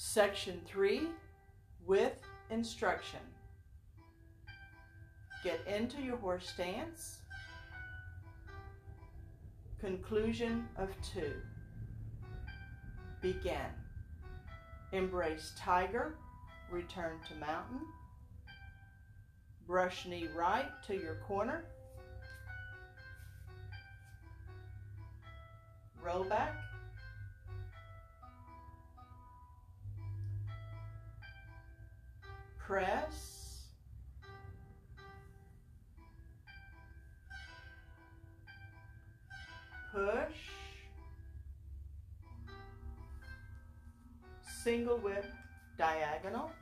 Section 3 with instruction. Get into your horse stance. Conclusion of 2. Begin. Embrace tiger, return to mountain. Brush knee right to your corner. Roll back. Press. Push. Single whip diagonal.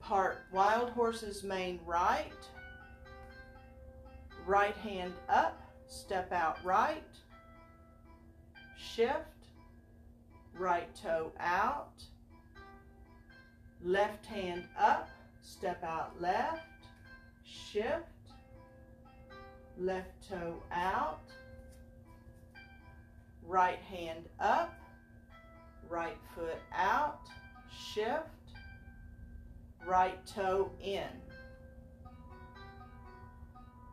Part wild horse's mane right. Right hand up, step out right. Shift, right toe out. Left hand up, step out left. Shift, left toe out. Right hand up, right foot out. Shift, right toe in.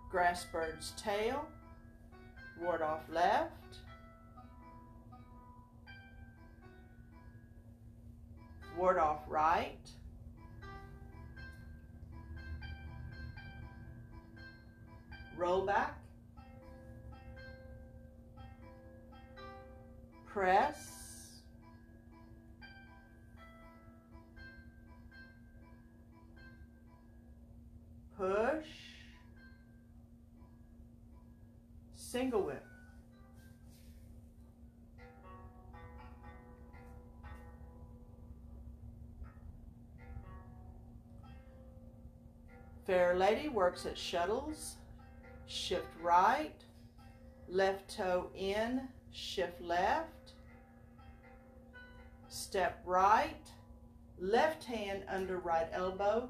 Grasp bird's tail, ward off left. Ward off right. Roll back. Press. push, single whip. Fair lady works at shuttles, shift right, left toe in, shift left, step right, left hand under right elbow,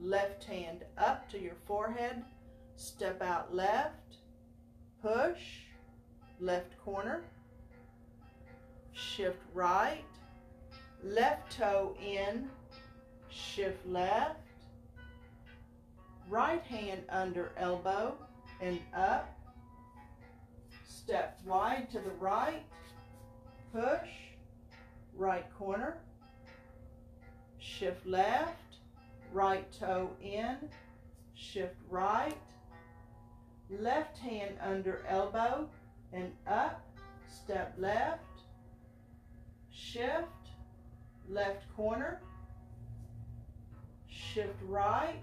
left hand up to your forehead, step out left, push, left corner, shift right, left toe in, shift left, right hand under elbow and up, step wide to the right, push, right corner, shift left, right toe in, shift right, left hand under elbow and up, step left, shift, left corner, shift right,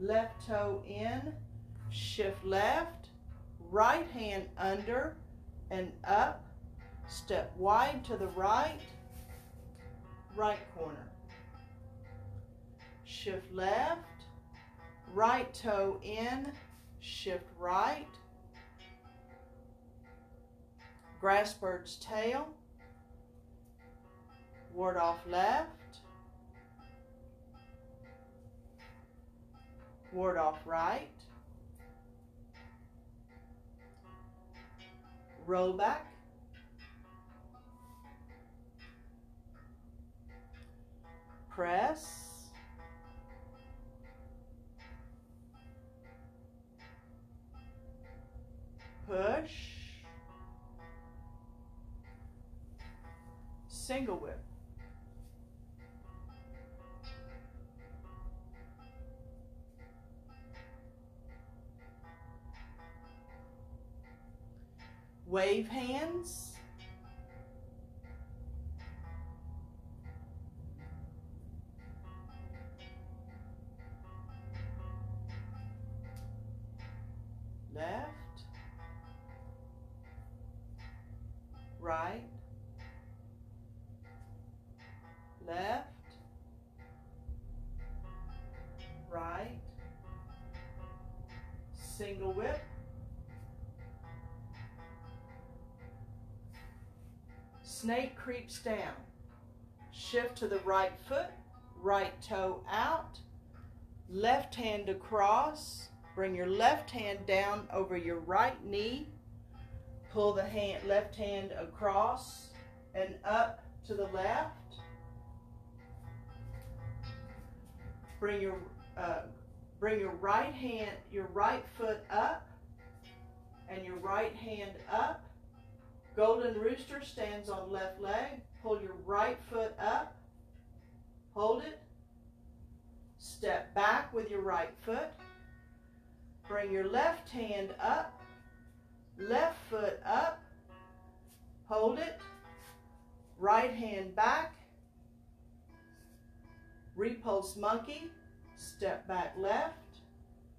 left toe in, shift left, right hand under and up, step wide to the right, right corner. Shift left, right toe in, shift right, grasp bird's tail, ward off left, ward off right, roll back, press, push, single whip. Wave hands. Left. right, left, right, single whip, snake creeps down, shift to the right foot, right toe out, left hand across, bring your left hand down over your right knee, Pull the hand, left hand across and up to the left. Bring your uh, bring your right hand, your right foot up, and your right hand up. Golden rooster stands on left leg. Pull your right foot up. Hold it. Step back with your right foot. Bring your left hand up. Left foot up. Hold it. Right hand back. Repulse monkey. Step back left.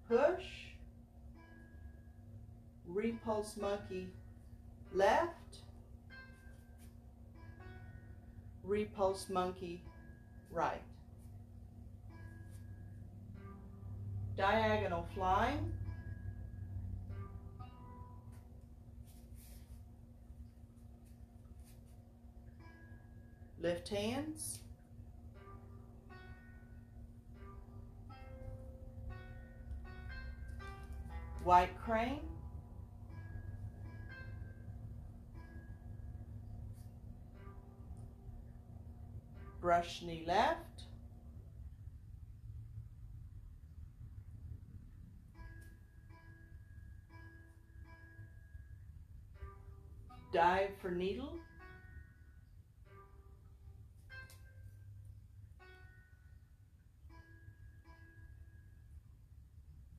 Push. Repulse monkey left. Repulse monkey right. Diagonal flying. Lift hands. White crane. Brush knee left. Dive for needle.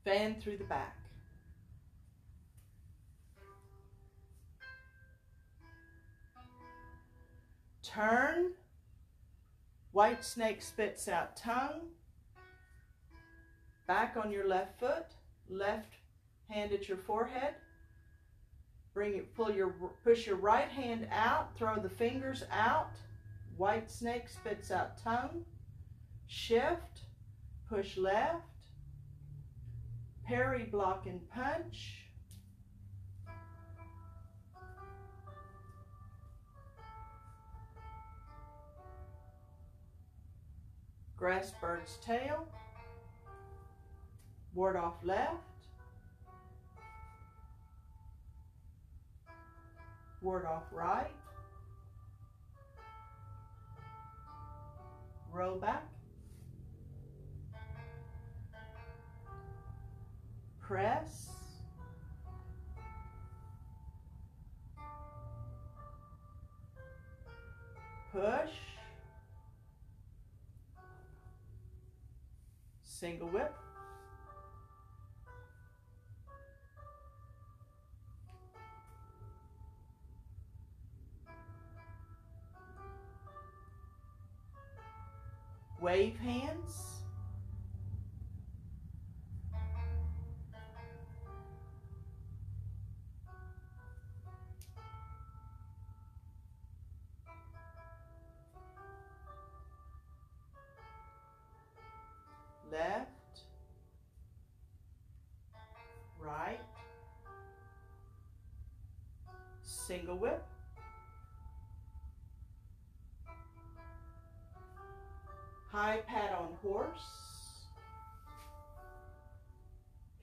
Fan through the back. Turn. White snake spits out tongue. Back on your left foot. Left hand at your forehead. Bring it, pull your, push your right hand out. Throw the fingers out. White snake spits out tongue. Shift. Push left. Parry, block, and punch. Grasp bird's tail. Ward off left. Ward off right. Roll back. Press. Push. Single whip. Wave hands.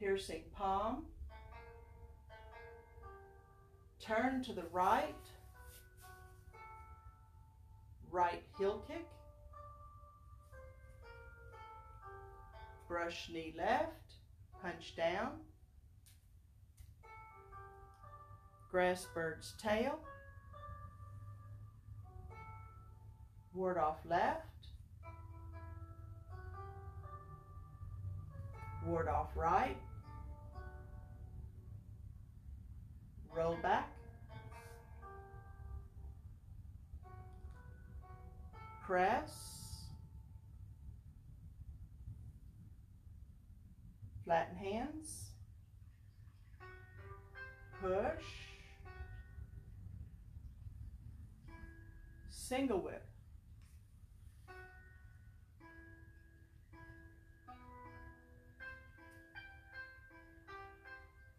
Piercing palm. Turn to the right. Right heel kick. Brush knee left. Punch down. Grasp bird's tail. Ward off left. Ward off right. Roll back. Press. Flatten hands. Push. Single whip.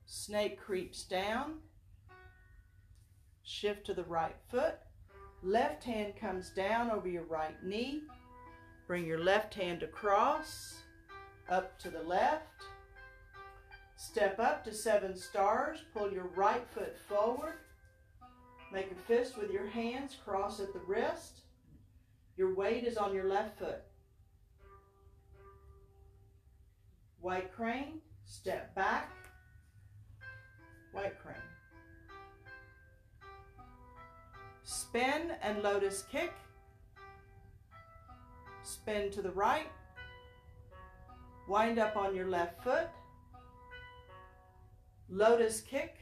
Snake creeps down. Shift to the right foot. Left hand comes down over your right knee. Bring your left hand across, up to the left. Step up to seven stars. Pull your right foot forward. Make a fist with your hands, cross at the wrist. Your weight is on your left foot. White crane, step back, white crane. Spin and lotus kick. Spin to the right. Wind up on your left foot. Lotus kick.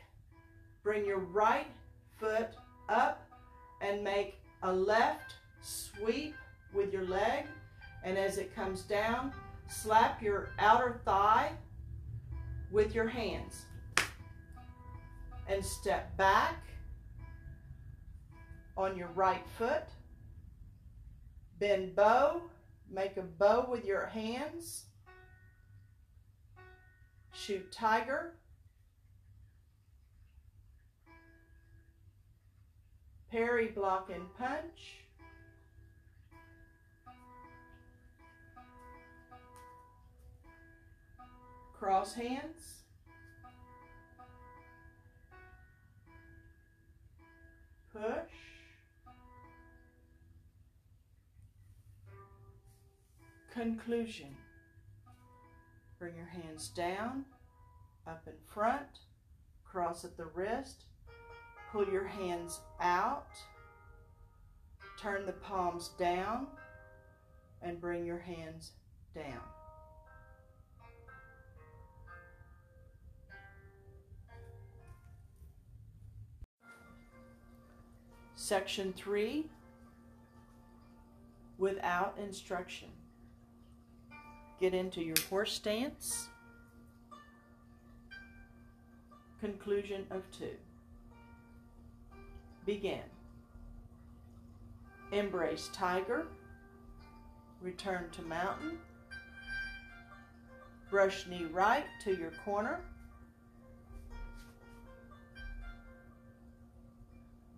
Bring your right foot up and make a left sweep with your leg. And as it comes down, slap your outer thigh with your hands. And step back on your right foot. Bend bow. Make a bow with your hands. Shoot tiger. Parry, block, and punch. Cross hands. Push. Conclusion. Bring your hands down, up in front, cross at the wrist, pull your hands out, turn the palms down, and bring your hands down. Section 3, without instruction. Get into your horse stance. Conclusion of 2. Begin. Embrace tiger. Return to mountain. Brush knee right to your corner.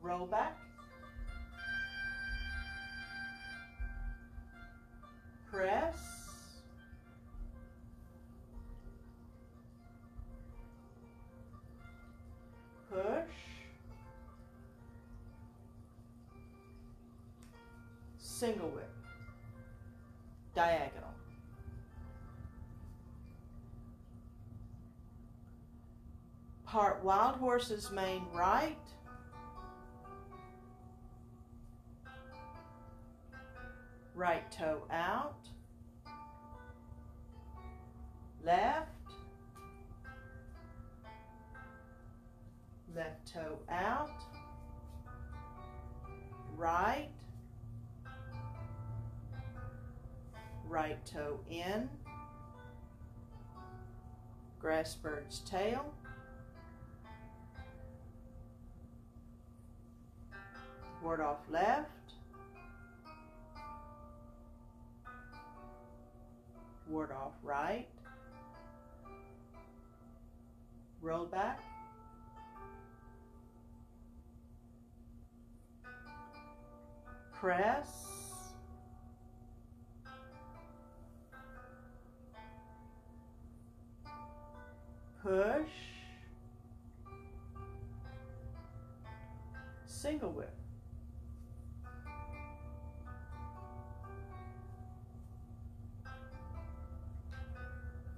Roll back. Press. Push. Single whip. Diagonal. Part wild horse's mane right. Right toe out. Bird's tail. Ward off left. Ward off right. Roll back. Press. Push. Single whip.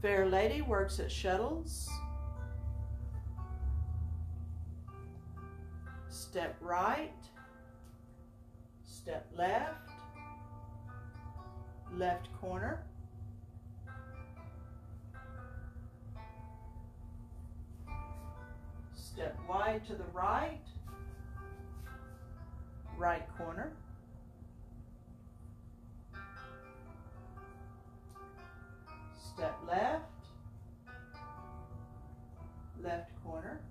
Fair lady works at shuttles. Step right. Step left. Left corner. Step wide to the right. Right corner. Step left. Left corner.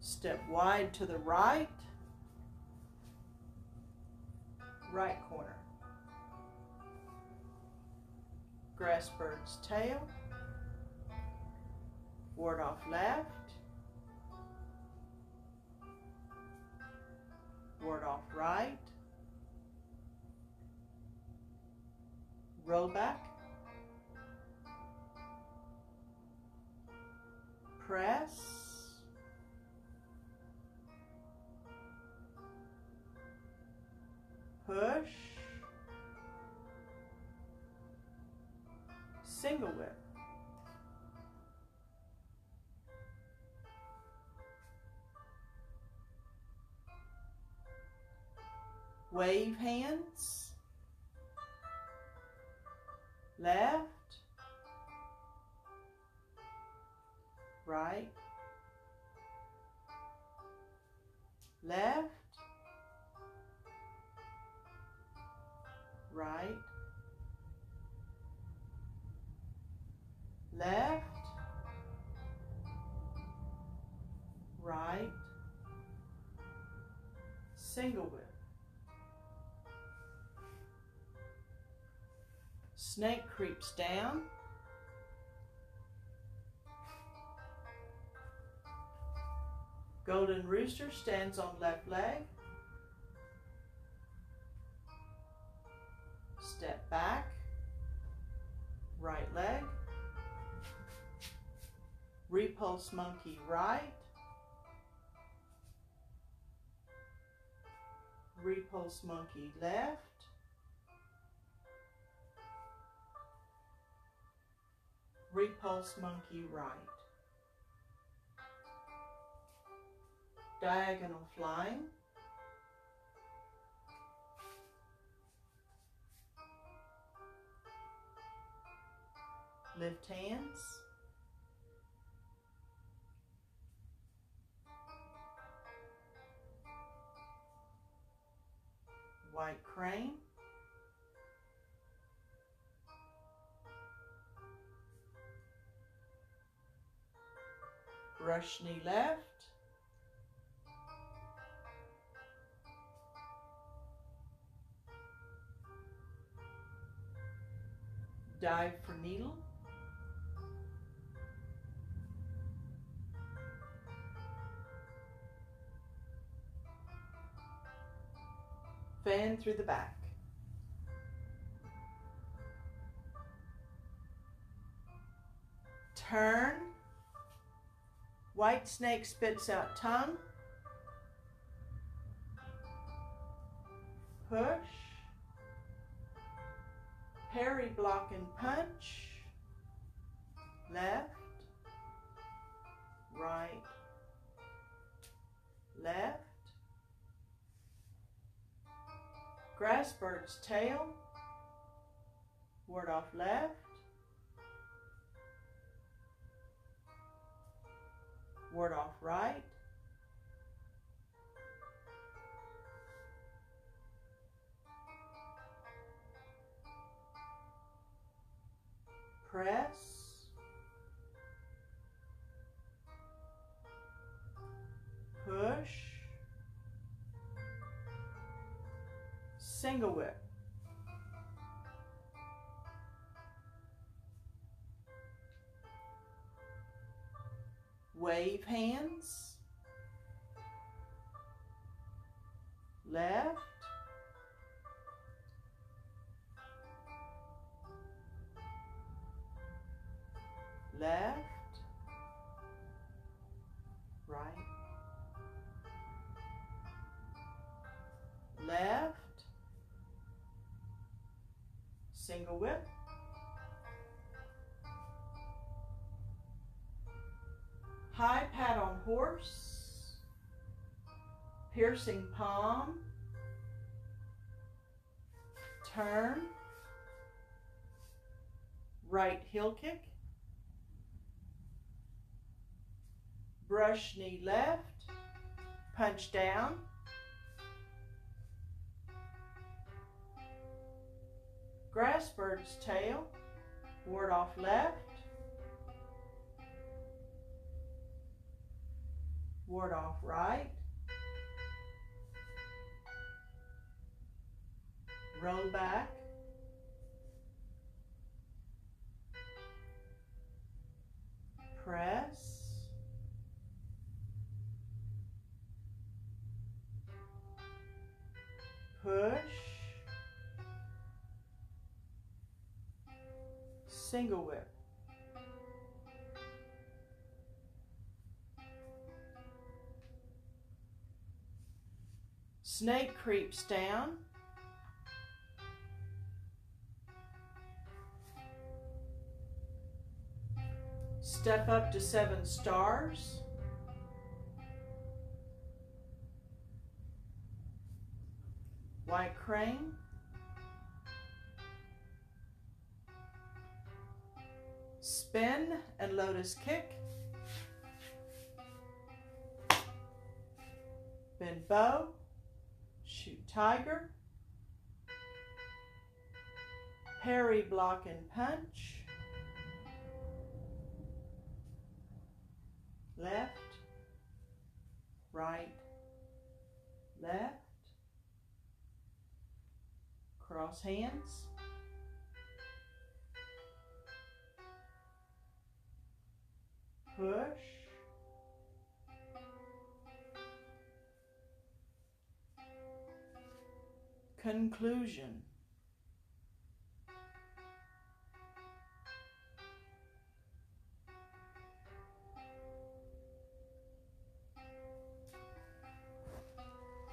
Step wide to the right. Right corner. Grasp bird's tail ward off left, ward off right, roll back, press, push, single whip. Wave hands. Left. Right. Left. Right. Left. Right. Single whip. Snake creeps down. Golden Rooster stands on left leg. Step back. Right leg. Repulse monkey right. Repulse monkey left. Repulse monkey right. Diagonal flying. Lift hands. White crane. Brush knee left. Dive for needle. Fan through the back. Turn White snake spits out tongue. Push. Parry block and punch. Left. Right. Left. Grasp bird's tail. Ward off left. Ward off right. Press. Push. Single whip. Wave hands, left, left, right, left, single whip, Piercing palm. Turn. Right heel kick. Brush knee left. Punch down. Grasp bird's tail. Ward off left. ward off right, roll back, press, push, single whip. Snake creeps down. Step up to seven stars. White crane. Spin and lotus kick. Bend bow. Shoot tiger. Parry block and punch. Left, right, left. Cross hands. Push. Conclusion.